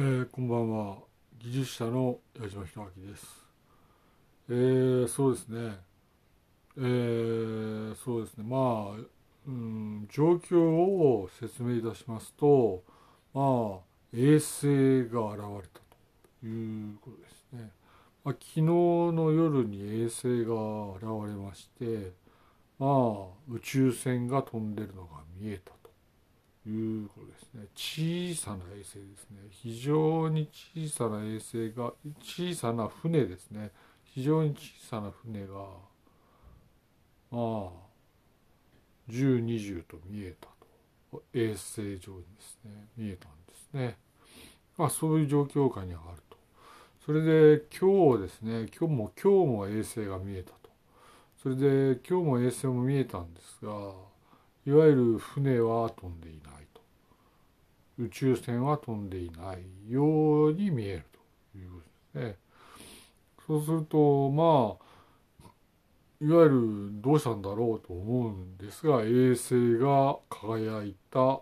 えー、こんばんは。技術者の矢島弘明です。えー、そうですね。えー、そうですね。まあ、うん、状況を説明いたしますとまあ衛星が現れたということですね、まあ、昨日の夜に衛星が現れましてまあ宇宙船が飛んでるのが見えたいうことですね。小さな衛星ですね。非常に小さな衛星が小さな船ですね。非常に小さな船がまあ1020と見えたと。衛星上にですね見えたんですね。まあそういう状況下にあると。それで今日ですね今日も今日も衛星が見えたと。それで今日も衛星も見えたんですがいわゆる船は飛んでいないと宇宙船は飛んでいないように見えるということですね。そうするとまあいわゆるどうしたんだろうと思うんですが衛星が輝いた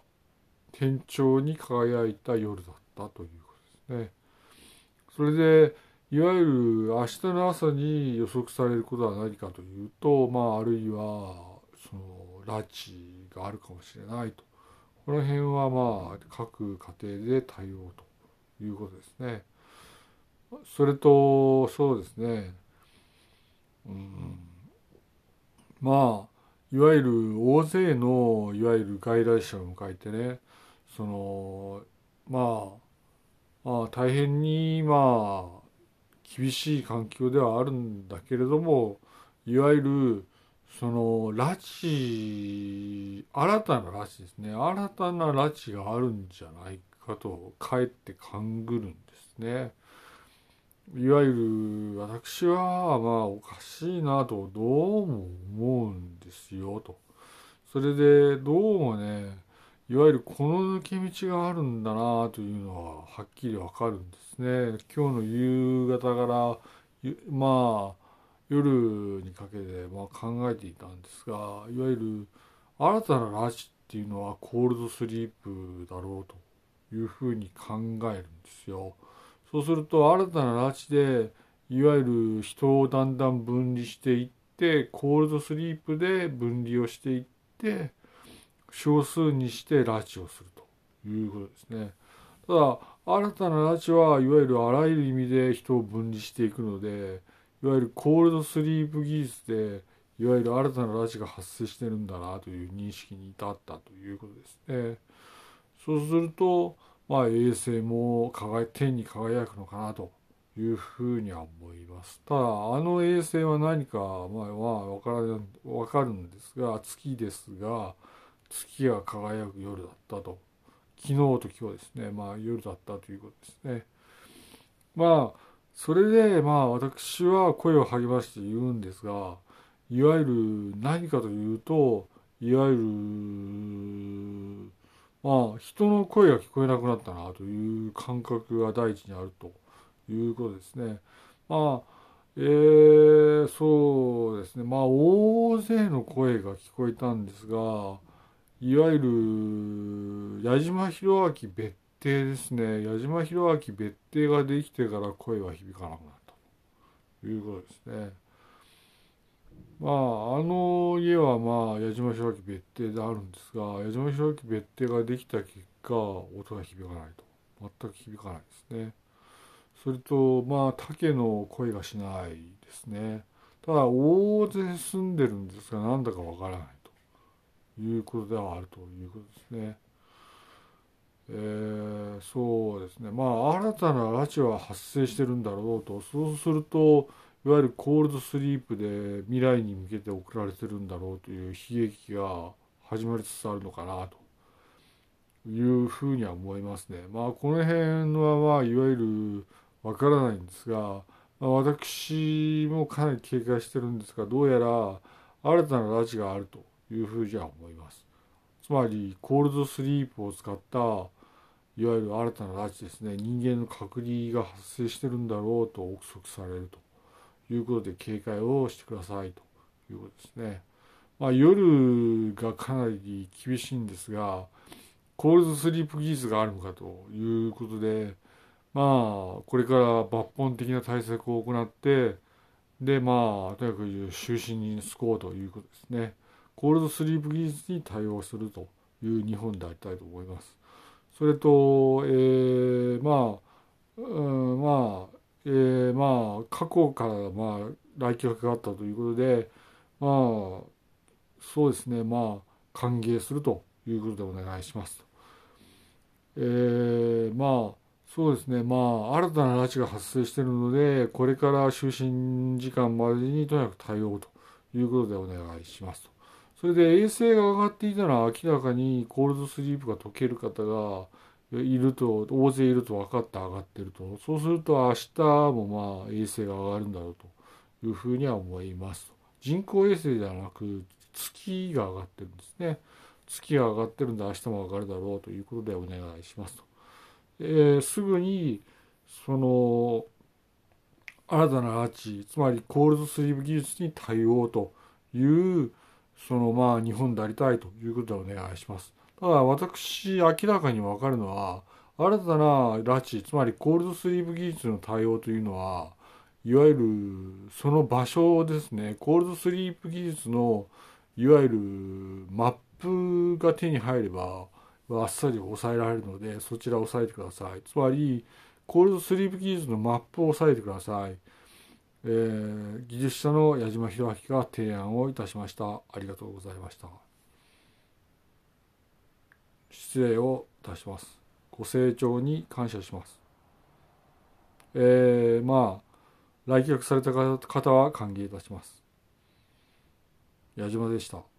天頂に輝いた夜だったということですね。それでいわゆる明日の朝に予測されることは何かというとまああるいはその拉致があるかもしれないと。この辺はまあ各家庭で対応ということですね。それとそうですね、うん、まあいわゆる大勢のいわゆる外来者を迎えてねそのまあまあ大変にまあ厳しい環境ではあるんだけれどもいわゆるその拉致新たな拉致ですね新たな拉致があるんじゃないかとかえって勘ぐるんですね。いわゆる私はまあおかしいなとどうも思うんですよと。それでどうもねいわゆるこの抜け道があるんだなというのははっきりわかるんですね。今日の夕方からまあ夜にかけてまあ考えていたんですがいわゆる新たな拉致っていうのはコールドスリープだろうというふうに考えるんですよ。そうすると新たな拉致でいわゆる人をだんだん分離していってコールドスリープで分離をしていって少数にして拉致をするということですね。ただ新たな拉致はいわゆるあらゆる意味で人を分離していくのでいわゆるコールドスリープ技術でいわゆる新たな拉致が発生してるんだなという認識に至ったということですね。そうすると、まあ、衛星も輝天に輝くのかなというふうには思います。ただ、あの衛星は何か、まあ、まあ、わからわかるんですが、月ですが、月が輝く夜だったと。昨日と今日ですね、まあ、夜だったということですね。まあ、それでまあ私は声を励まして言うんですがいわゆる何かというといわゆるまあ人の声が聞こえなくなったなという感覚が第一にあるということですね。まあえー、そうですねまあ大勢の声が聞こえたんですがいわゆる矢島弘明別定ですね矢島弘明別邸ができてから声は響かなくなったということですね。まああの家はまあ矢島弘明別邸であるんですが矢島弘明別邸ができた結果音が響かないと全く響かないですね。それとまあ竹の声がしないですね。ただ大勢住んでるんですがなんだかわからないということではあるということですね。えー、そうですねまあ新たな拉致は発生してるんだろうとそうするといわゆるコールドスリープで未来に向けて送られてるんだろうという悲劇が始まりつつあるのかなというふうには思いますね。まあこの辺はまあいわゆるわからないんですが、まあ、私もかなり警戒してるんですがどうやら新たな拉致があるというふうには思います。つまりコールドスリープを使ったいわゆる新たな拉致ですね。人間の隔離が発生してるんだろうと憶測されるということで警戒をしてくださいということですね。まあ、夜がかなり厳しいんですがコールドスリープ技術があるのかということでまあこれから抜本的な対策を行ってでまあとにかく就寝に就こうということですね。コールドスリープ技術に対応するという日本でありたいと思います。それと、えー、まあ、うん、まあ、えー、まあ過去からまあ来客があったということでまあそうですねまあ歓迎するということでお願いしますと。えー、まあそうですねまあ新たな拉致が発生しているのでこれから就寝時間までにとにかく対応ということでお願いしますと。それで衛星が上がっていたら明らかにコールドスリープが解ける方がいると大勢いると分かって上がってると。そうすると明日もまあ衛星が上がるんだろうというふうには思います人工衛星ではなく月が上がってるんですね。月が上がってるんで明日も上がるだろうということでお願いしますと、えー、すぐにその新たな拉致つまりコールドスリープ技術に対応というそのまあ日本でありたいということでお願いします。ただ私明らかに分かるのは新たな拉致つまりコールドスリープ技術の対応というのはいわゆるその場所ですね。コールドスリープ技術のいわゆるマップが手に入ればあっさり抑えられるのでそちらを押さえてください。つまりコールドスリープ技術のマップを押さえてください、えー、技術者の矢島博明が提案をいたしました。ありがとうございました。失礼をいたします。ご清聴に感謝します。えー、まあ来客された方は歓迎いたします。矢島でした。